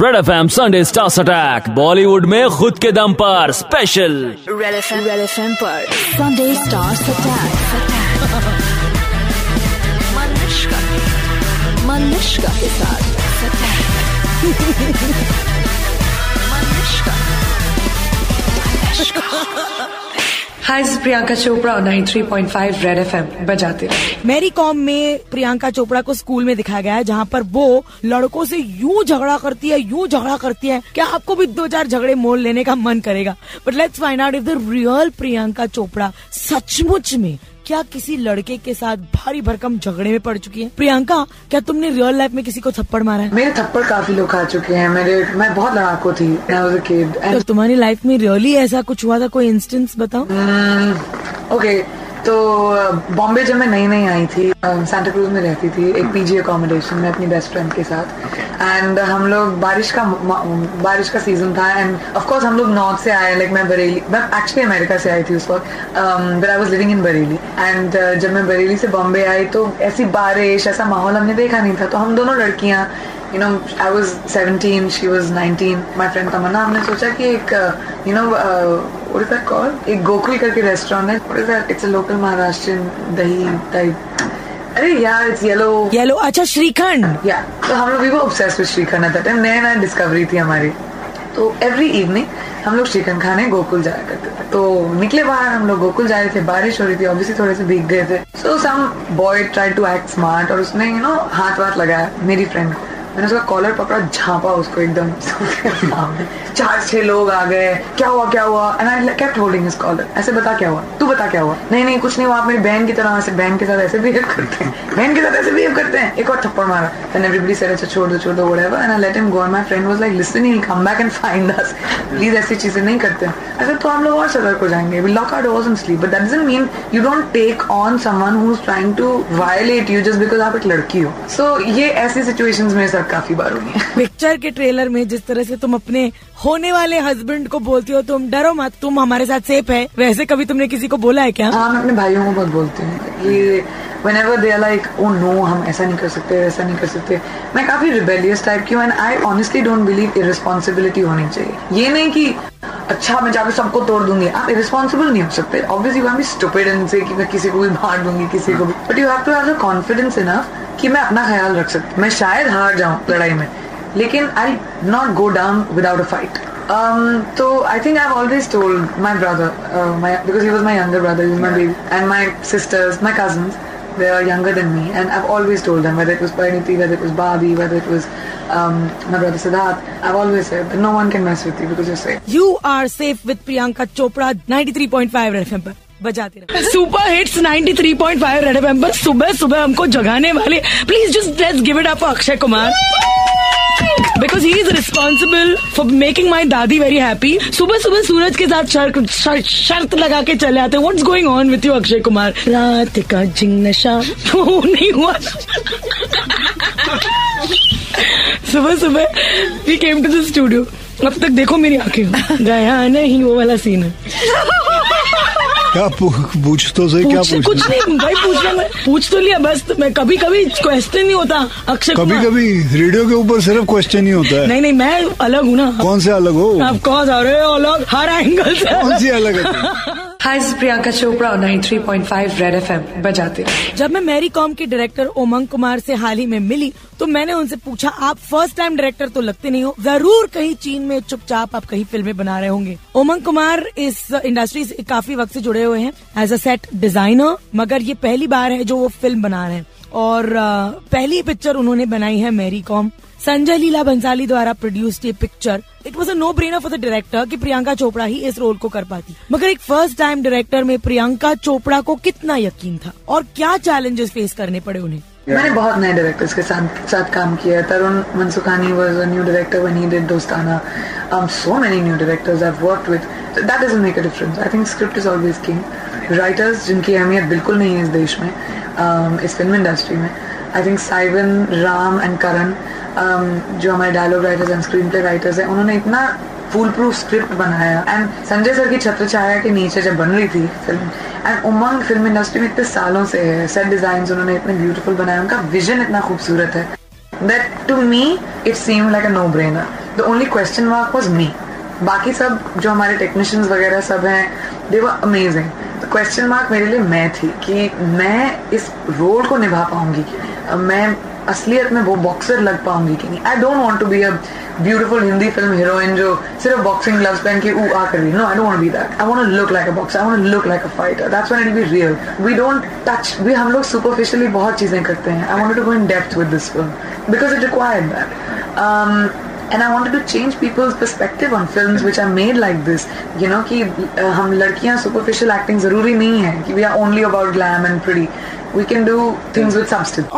Red F M Sunday stars attack Bollywood में खुद के दम पर special red F M red F M पर. Sunday stars attack Manushka Manushka के साथ. Hi, nine three point five 93.5 red FM बजाते रहे। मेरी कॉम में प्रियंका चोपड़ा को स्कूल में दिखाया गया है, जहाँ पर वो लड़कों से यूँ झगड़ा करती है, यूँ झगड़ा करती है। क्या आपको भी दो चार झगड़े मोल लेने का मन करेगा? But let's find out if the real Priyanka Chopra सचमुच में क्या किसी लड़के के साथ भारी भरकम झगड़े में पड़ चुकी है? प्रियंका क्या तुमने रियल लाइफ में किसी को थप्पड़ मारा है? मेरे थप्पड़ काफ़ी लोग खा चुके हैं। मेरे मैं बहुत लड़ाकू थी तो तुम्हारी लाइफ में रियली ऐसा कुछ हुआ था? कोई इंस्टेंस बताओ। ओके तो बॉम्बे जब मैं नई नई आई थी सांता क्रूज में रहती थी एक पीजी अकोमोडेशन में अपनी बेस्ट फ्रेंड के साथ। एंड हम लोग बारिश का बारिश का सीज़न था एंड ऑफकोर्स हम लोग नॉर्थ से आए लाइक मैं बरेली मैं एक्चुअली अमेरिका से आई थी उस वक्त but I was living in Bareilly. And जब मैं बरेली से बॉम्बे आई तो ऐसी बारिश ऐसा माहौल हमने देखा नहीं था। तो हम दोनों लड़कियाँ you know I was seventeen she was nineteen my friend Tamanna हमने सोचा कि एक you know what is that called? एक गोकुल करके रेस्टोरेंट है। What is that? It's a local Maharashtrian dahi type अरे यार इट्स येलो येलो अच्छा श्रीखंड। या तो हम लोग वी वो obsessed with shrikhand at that time नया नया डिस्कवरी थी हमारी। तो एवरी इवनिंग हम लोग श्रीखंड खाने गोकुल जाया करते थे। तो निकले बाहर हम लोग गोकुल जा रहे थे। बारिश हो रही थी ऑब्वियसली थोड़े से भीग गए थे। So some boy try to act smart और उसने यू नो हाथ वाथ लगाया मेरी फ्रेंड को। मैंने उसका कॉलर पकड़ा, झापा उसको एकदम। चार छह लोग आ गए, क्या हुआ क्या हुआ? And I kept holding his collar ऐसे बता क्या हुआ? तू बता क्या हुआ? नहीं नहीं, कुछ नहीं हुआ आप मेरी बहन की तरह ऐसे, बहन के साथ ऐसे बिहेव करते हैं। बहन के साथ ऐसे बिहेव करते हैं। एक और थप्पड़ मारा। देन एवरीबॉडी सेड अच्छा छोड़ दो छोड़ दो whatever and I let him go my friend was like listen he come back and find us please ऐसी चीज़ें नहीं करते ऐसे तो हम लोग और सतर्क हो जाएँगे। We lock our doors and sleep but that doesn't mean you don't take on someone who is trying to violate you just because आप एक लड़की हो। सो ये ऐसी सिचुएशंस मेरे साथ काफ़ी बार हुई है पिक्चर के ट्रेलर में जिस तरह से तुम अपने होने वाले हस्बैंड को बोलती हो तुम डरो मत तुम हमारे साथ सेफ़ है। वैसे कभी तुमने किसी को बोला है क्या? हाँ मैं अपने भाइयों को बहुत बोलती हूँ। ये whenever they are like oh no हम ऐसा नहीं कर सकते ऐसा नहीं कर सकते। मैं काफ़ी रिबेलियस टाइप की हूँ and I honestly don't believe irresponsibility होनी चाहिए। ये नहीं कि अच्छा मैं जाकर सबको तोड़ दूँगी। आप रिस्पॉन्सिबल नहीं हो सकते। किसी को भी मार दूँगी किसी को भी। But you have to have confidence enough की मैं अपना ख्याल रख सकती हूँ। मैं शायद हार जाऊँ लड़ाई में। लेकिन I not go down without a fight Um, so I think I've always told my brother, uh, my, because he was my younger brother, he was yeah. baby, and my sisters, my cousins, they are younger than me, and I've always told them whether it was Pariniti, whether it was Bobby, whether it was um, my brother Siddharth, I've always said that no one can mess with you because you're safe. You are safe with Priyanka Chopra 93.5 red FM पर बजाते रहो super hits 93.5 red FM पर सुबह सुबह हमको जगाने वाले please just let's give it up Akshay Kumar because he is responsible for making my dadi very happy सुबह सुबह सूरज के साथ शर्त शर, शर्त लगा के चले आते what's going on with you Akshay Kumar रात का जिंग नशा वो नहीं हुआ। सुबह सुबह we came to the studio अब तक देखो मेरी आँखें। गया नहीं वो वाला सीन है। क्या पूछ तो सही क्या पूछ पूछ कुछ नहीं भाई पूछना मैं पूछ तो लिया बस मैं कभी कभी क्वेश्चन नहीं होता अक्षय कभी कभी रेडियो के ऊपर सिर्फ़ क्वेश्चन ही होता है। नहीं नहीं मैं अलग हूँ ना। कौन से अलग हो? आप कौन सा अलग हर एंगल से कौन। सी अलग है? Is Priyanka Chopra on 93.5 Red FM. बजाते जब मैं मैरी कॉम के डायरेक्टर ओमंग कुमार से हाल ही में मिली तो मैंने उनसे पूछा, आप फ़र्स्ट टाइम डायरेक्टर तो लगते नहीं हो? ज़रूर कहीं चीन में चुपचाप आप कहीं फ़िल्में बना रहे होंगे। ओमंग कुमार इस इंडस्ट्री से काफ़ी वक्त से जुड़े हुए हैं एज अ सेट डिज़ाइनर मगर ये पहली बार है जो वो फ़िल्म बना रहे हैं। और पहली पिक्चर उन्होंने बनाई है मैरी कॉम। संजय लीला बंसाली द्वारा प्रोड्यूस्ड ये picture it was a no brainer for the director कि प्रियंका चोपड़ा ही इस रोल को कर पाती। मगर एक फ़र्स्ट टाइम डायरेक्टर में प्रियंका चोपड़ा को कितना यकीन था और क्या चैलेंजेस फेस करने पड़े उन्हें? मैंने बहुत नए डायरेक्टर्स के साथ साथ काम किया। Tarun Mansukhani was a new director when he did Dostana. Um so many new directors I've worked with. So that doesn't make a difference. I think script is always king. Writers जिनकी अहमियत बिल्कुल नहीं है इस देश में um, इस film industry में I think Saiwyn Ram and Karan जो हमारे dialogue writers and screenplay writers हैं, उन्होंने इतना फुल प्रूफ स्क्रिप्ट बनाया। एंड संजय सर की छत्र छाया के नीचे जब बन रही थी film and Umang film industry में इतने सालों से है सेट डिज़ाइन उन्होंने इतने ब्यूटीफुल बनाए, उनका विजन इतना खूबसूरत है। That to me, it seemed like a no brainer the only question mark was me बाकी सब, जो हमारे टेक्नीशियंस वगैरह सब हैं they were amazing question mark मेरे लिए मैं थी कि मैं इस रोल को निभा पाऊँगी मैं असलियत में वो बॉक्सर लग पाऊँगी कि नहीं। I don't want to be a beautiful Hindi film heroine जो सिर्फ़ बॉक्सिंग ग्लव्स पहन के ऊ आ कर रही no I don't be that I want to look like a boxer I want to look like a fighter that's when it be real we don't touch we हम लोग सुपरफिशियली बहुत चीज़ें करते हैं। I wanted to go in depth with this film because it required that and I wanted to change people's perspective on films which are made like this. You know कि uh, हम लड़कियाँ superficial acting ज़रूरी नहीं है कि we are only about glam and pretty. We can do things with substance.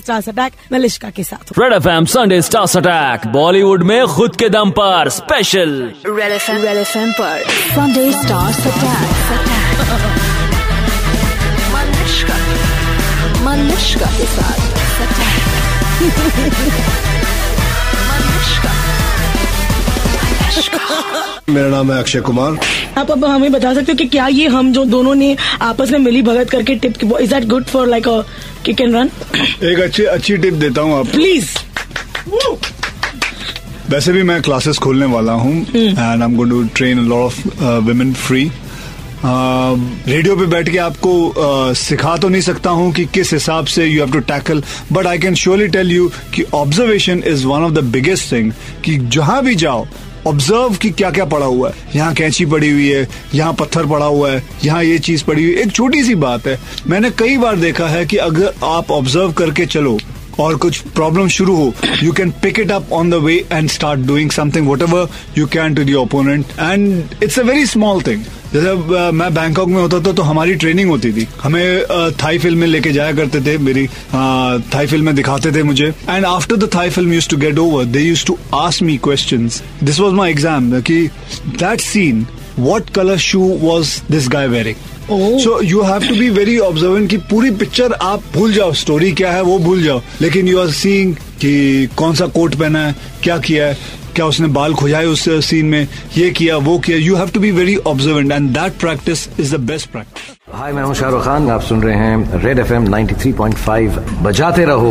Stars attack Malishka के साथ red F M Sunday stars attack Bollywood में खुद के दम पर special red F M red F M पर संडे स्टार्स अटैक मलिश्का के साथ मेरा नाम है अक्षय कुमार। आप अब हमें बता सकते हो कि क्या ये हम जो दोनों ने आपस में मिली भगत करके tip is that good for like a kick and run एक अच्छी अच्छी टिप देता हूँ आप। प्लीज़ वैसे भी मैं क्लासेस खोलने वाला हूँ and I am going to train lot of women free radio पे बैठ के आपको uh, सिखा तो नहीं सकता हूँ कि किस हिसाब से you have to tackle but I can surely tell you कि observation is one of the biggest thing कि जहाँ भी जाओ ऑब्ज़र्व कि क्या क्या पड़ा हुआ है। यहाँ कैंची पड़ी हुई है, यहाँ पत्थर पड़ा हुआ है, यहाँ ये चीज़ पड़ी हुई है। एक छोटी सी बात है, मैंने कई बार देखा है कि अगर आप ऑब्ज़र्व करके चलो और कुछ प्रॉब्लम शुरू हो you can pick it up on the way and start doing something whatever you can to the opponent and it's a very small thing जैसे मैं बैंकॉक में होता था तो हमारी ट्रेनिंग होती थी। हमें थाई फ़िल्में लेके जाया करते थे, मेरी थाई फ़िल्में दिखाते थे मुझे। And after the Thai film used to get over they used to ask me question this was my exam कि that scene what colour shoe was this guy wearing so you have to be very observant कि पूरी picture आप भूल जाओ story क्या है वो भूल जाओ। लेकिन यू आर सीइंग कि कौन सा कोट पहना है, क्या किया है, क्या उसने बाल खुजाए उस सीन में, ये किया, वो किया। You have to be very observant and that practice is the best practice hi, मैं हूँ शाहरुख खान। आप सुन रहे हैं रेड एफ़ एम बजाते रहो।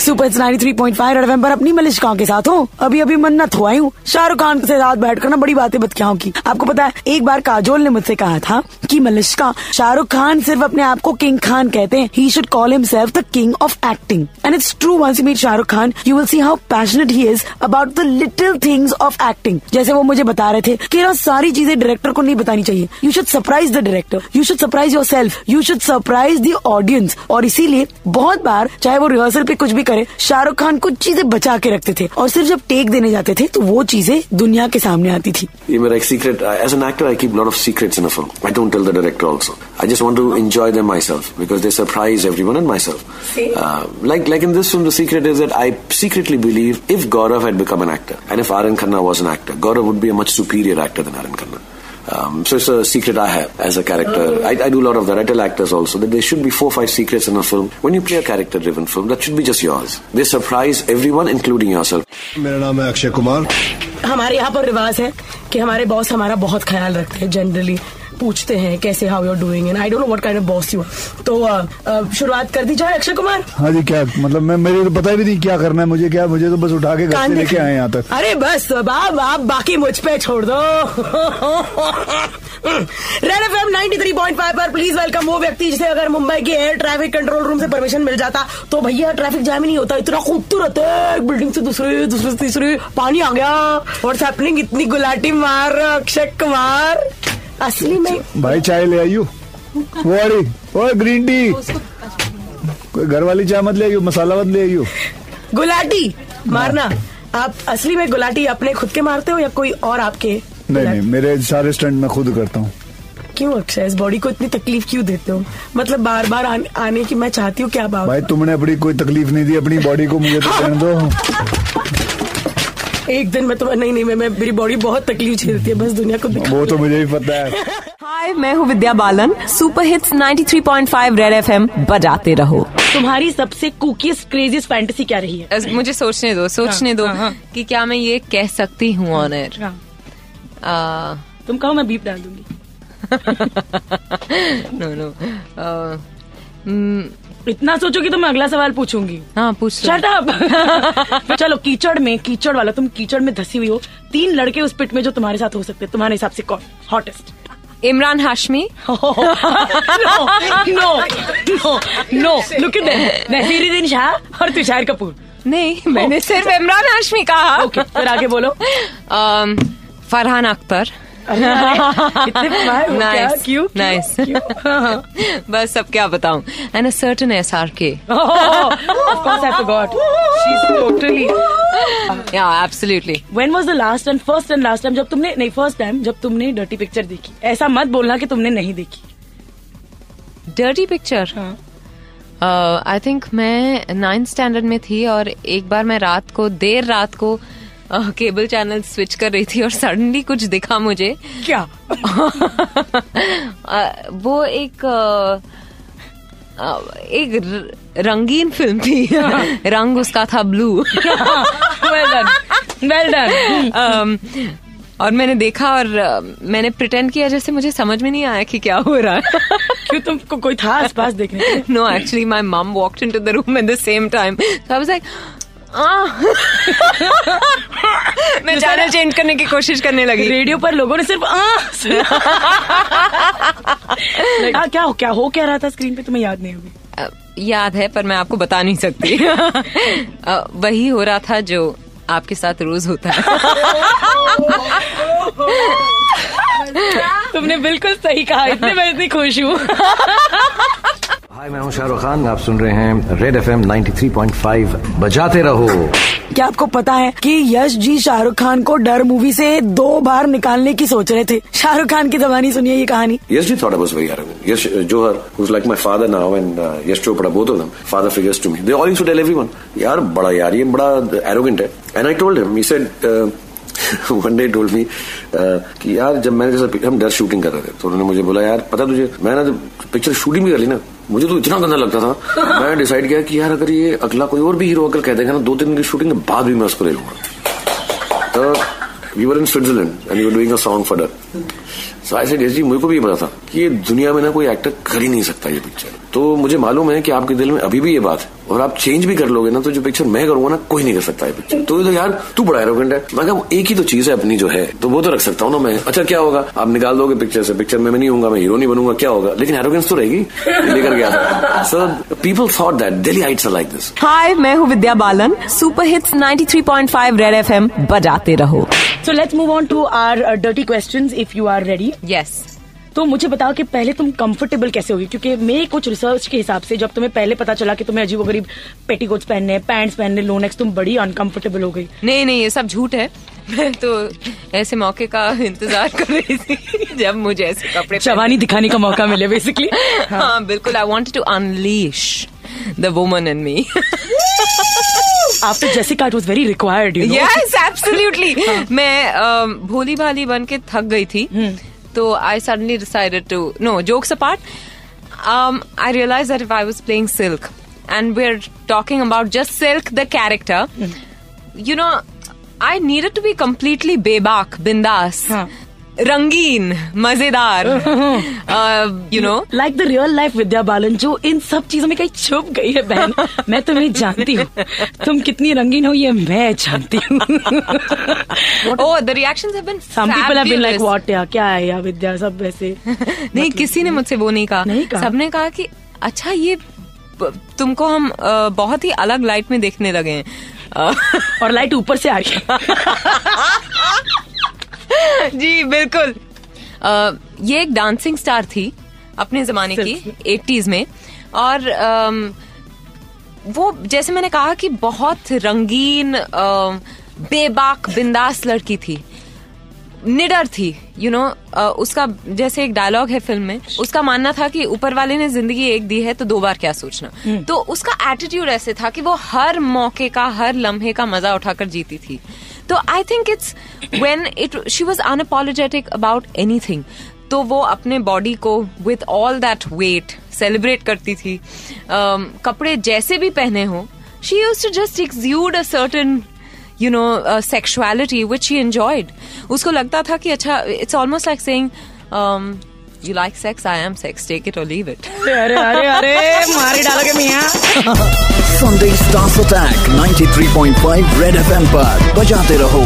सुपर इट्स 93.5 रेड एफएम पर अपनी मलिश मलिश्काओं के साथ हूँ। अभी अभी मन्नत हुआ हूँ। शाहरुख खान के साथ बैठ ना बड़ी बातें बतकियाओं की। आपको पता है, एक बार काजोल ने मुझसे कहा था कि मलिश्का, शाहरुख खान सिर्फ़ अपने आप को किंग खान कहते हैं। He should call himself the king of acting and it's true once you meet Shahrukh Khan you will see how passionate he is about the little things of acting जैसे वो मुझे बता रहे थे कि सारी चीज़ें डायरेक्टर को नहीं बतानी चाहिए। You should surprise the director you should surprise yourself you should surprise the audience और इसीलिए बहुत बार चाहे वो रिहर्सल पे कुछ भी करे शाहरुख खान कुछ चीज़ें बचा के रखते थे। और सिर्फ़ जब टेक देने जाते थे तो वो चीज़ें दुनिया के सामने आती थी। ये मेरा एक secret as an actor I keep lot of secrets in a film I don't tell the director also I just want to enjoy them myself because they surprise everyone and myself like like in this film the secret is that I secretly believe if Gaurav had become an actor and if Aryan Khanna was an actor Gaurav would be a much superior actor than Aryan Khanna Um, so it's a secret I have as a character. I, I do a lot of that. I tell actors also that there should be four or five secrets in a film. When you play a character-driven film, that should be just yours. They surprise everyone, including yourself. मेरा नाम है अक्षय कुमार हमारे यहाँ पर रिवाज है कि हमारे बॉस हमारा बहुत ख्याल रखते हैं जनरली पूछते हैं कैसे how you're doing and I don't know what kind of boss you तो अ, अ, शुरुआत कर दी जाए अक्षय कुमार? हाँ जी क्या मतलब मैं मेरे को पता भी नहीं क्या करना है मुझे क्या मुझे तो बस उठा के घर से लेके आए यहाँ तक। अरे बस बाब आप बाकी मुझ पे छोड़ दो। Red F M ninety three point five पर प्लीज़ वेलकम वो व्यक्ति जिसे अगर मुंबई के एयर ट्रैफ़िक कंट्रोल रूम से परमिशन मिल जाता तो भैया ट्रैफ़िक जाम ही नहीं होता इतना खूबसूरत है। एक बिल्डिंग से दूसरे दूसरे से तीसरे पानी आ गया। व्हाट्स हैपनिंग इतनी गुलाटी मार अक्षय कुमार। असली में भाई चाय ले आइयो। वो वाली ओ ग्रीन टी कोई घर वाली चाय मत ले आइयो मसाला मत ले आइयो। गुलाटी मारना। आप असली में गुलाटी अपने खुद के मारते हो या कोई और आपके नहीं नहीं मेरे सारे स्टंट मैं खुद करता हूँ। क्यों अक्षय इस बॉडी को इतनी तकलीफ़ क्यों देते हो? मतलब बार बार आने, आने की मैं चाहती हूँ क्या बात? भाई तुमने अपनी कोई तकलीफ़ नहीं दी अपनी बॉडी को मुझे तो दो। एक दिन मैं तुम्हें नहीं नहीं मैं, मैं मेरी बॉडी बहुत तकलीफ़ झेलती है बस दुनिया को वो तो मुझे भी पता है। हाय मैं हूँ Vidya Balan. Super hits 93.5 red FM बजाते रहो। तुम्हारी सबसे कुकीस्ट क्रेजीस्ट फैंटेसी क्या रही है? मुझे सोचने दो सोचने दो हाँ, हाँ। कि क्या मैं ये कह सकती हूँ ऑनर हाँ, तुम कहो मैं बीप डाल दूँगी। नो नो इतना सोचोगी तो मैं अगला सवाल पूछूँगी। हाँ पूछ। शट अप चलो कीचड़ में कीचड़ वाला तुम कीचड़ में धसी हुई हो। तीन लड़के उस पिट में जो तुम्हारे साथ हो सकते हैं तुम्हारे हिसाब से कौन? Hottest Imran Hashmi. No no no no look at Naseeruddin Shah और तुषार कपूर नहीं मैंने सिर्फ़ इमरान हाशमी कहा। ओके फिर आगे बोलो। फरहान अख्तर बस अब क्या बताऊँ? And a certain S R K of course I forgot. She's totally. Yeah absolutely When was the last and first and last time जब तुमने नहीं first time जब तुमने डर्टी पिक्चर देखी? ऐसा मत बोलना कि तुमने नहीं देखी। डर्टी पिक्चर हाँ। आई थिंक मैं नाइन्थ स्टैंडर्ड में थी और एक बार मैं रात को देर रात को केबल चैनल स्विच कर रही थी और सडनली कुछ दिखा मुझे। क्या? वो एक एक रंगीन फ़िल्म थी। रंग उसका था blue well done well done और मैंने देखा और मैंने प्रिटेंड किया जैसे मुझे समझ में नहीं आया कि क्या हो रहा है। क्यों तुमको कोई था आसपास देखने के लिए? no actually my mom walked into the room at the same time. So i was like ah मैं चैनल चेंज करने की कोशिश करने लगी। रेडियो पर लोगों ने सिर्फ़ आ सुना। हाँ, क्या हो क्या हो क्या रहा था स्क्रीन पे? तुम्हें याद नहीं होगी। याद है पर मैं आपको बता नहीं सकती। वही हो रहा था जो आपके साथ रोज होता है। तुमने बिल्कुल सही कहा इतने मैं इतनी खुश हूँ। हाय मैं हूँ शाहरुख खान आप सुन रहे हैं रेड एफ़एम 93.5 बजाते रहो। क्या आपको पता है कि यश जी शाहरुख खान को डर मूवी से दो बार निकालने की सोच रहे थे? शाहरुख खान की जबानी सुनिए ये कहानी। यश जी थोड़ा about very Yash Johar who is like my father now and Yash Chopra both of them father figures to me they always tell everyone यार बड़ा यार ये बड़ा एरोगेंट है. And I told him he said uh, they told he told me uh, कि यार जब मैंने जैसा हम डर शूटिंग कर रहे थे तो उन्होंने मुझे बोला यार पता तुझे मैंने जब पिक्चर शूटिंग भी कर ली ना मुझे तो इतना गंदा लगता था। मैंने डिसाइड किया कि यार अगर ये अगला कोई और भी हीरो अगर कह देगा ना दो तीन दिन की शूटिंग के बाद भी मैं उसको ले लूँगा। तो we were in Switzerland and you doing a song for Darr so I said जी मुझे को भी ये पता था कि ये दुनिया में ना कोई एक्टर कर ही नहीं सकता ये पिक्चर तो मुझे मालूम है कि आपके दिल में अभी भी ये बात है और आप चेंज भी कर लोगे ना तो जो पिक्चर मैं करूँगा ना कोई नहीं कर सकता ये पिक्चर तो तो यार तू बड़ा एरोगेंट है। मैं कहा एक ही तो चीज़ है अपनी जो है तो वो तो रख सकता हूँ ना मैं। अच्छा क्या होगा? आप निकाल दोगे पिक्चर से। पिक्चर में मैं नहीं हूँगा मैं हीरो नहीं बनूँगा क्या होगा? लेकिन एरोगेंस तो रहेगी लेकर गया था so people thought that Delhi heights like this hi मैं हूँ Vidya Balan. Super hits 93.5 red FM बजाते रहो। So let's move on to our dirty questions if you are ready yes तो मुझे बताओ कि पहले तुम कंफर्टेबल कैसे होगी? क्योंकि मेरे कुछ रिसर्च के हिसाब से जब तुम्हें पहले पता चला कि तुम्हें अजीब गरीब पेटीकोट्स पहनने पैंट्स पहनने लोनेक्स तुम बड़ी अनकंफर्टेबल हो गई। नहीं नहीं ये सब झूठ है। मैं तो ऐसे मौके का इंतज़ार कर रही थी जब मुझे ऐसे कपड़े जवानी दिखाने का मौका मिले बेसिकली हाँ बिल्कुल I want to unleash the woman in me after Jessica it was very required you know yes absolutely मैं भोली भाली बन के थक गई थी तो I suddenly decided to no jokes apart I realise that if I was playing Silk and we are talking about just Silk the character you know I needed to be completely बेबाक बिंदास हाँ. रंगीन मज़ेदार। You know like the real life Vidya Balan जो इन सब चीज़ों में कहीं छुप गई है बहन मैं तुम्हें जानती हूँ। तुम कितनी रंगीन हो ये मैं जानती हूँ। Oh the reactions have been some people have been like what या क्या है या विद्या सब वैसे? नहीं किसी ने मुझसे वो नहीं कहा। नहीं कहा? सबने कहा कि अच्छा ये तुमको हम बहुत ही अलग लाइट में देखने लगे हैं। और लाइट ऊपर से आ रही है जी बिल्कुल। अ, ये एक डांसिंग स्टार थी अपने जमाने की एटीज में। और अम, वो जैसे मैंने कहा कि बहुत रंगीन अ, बेबाक बिंदास लड़की थी। निडर थी यू you नो know, उसका जैसे एक डायलॉग है फ़िल्म में उसका मानना था कि ऊपर वाले ने ज़िंदगी एक दी है तो दो बार क्या सोचना। तो उसका एटीट्यूड ऐसे था कि वो हर मौके का हर लम्हे का मज़ा उठाकर जीती थी। तो I think it's when it she was unapologetic about anything तो वो अपने बॉडी को with all that weight celebrate करती थी। Um, कपड़े जैसे भी पहने हो she used to just exude a certain you know sexuality which he enjoyed उसको लगता था कि अच्छा it's almost like saying you like sex I am sex take it और लीव इट अरे अरे अरे मारी डालोगे मियाँ? Sunday Stars Attack 93.5 Red FM पर बजाते रहो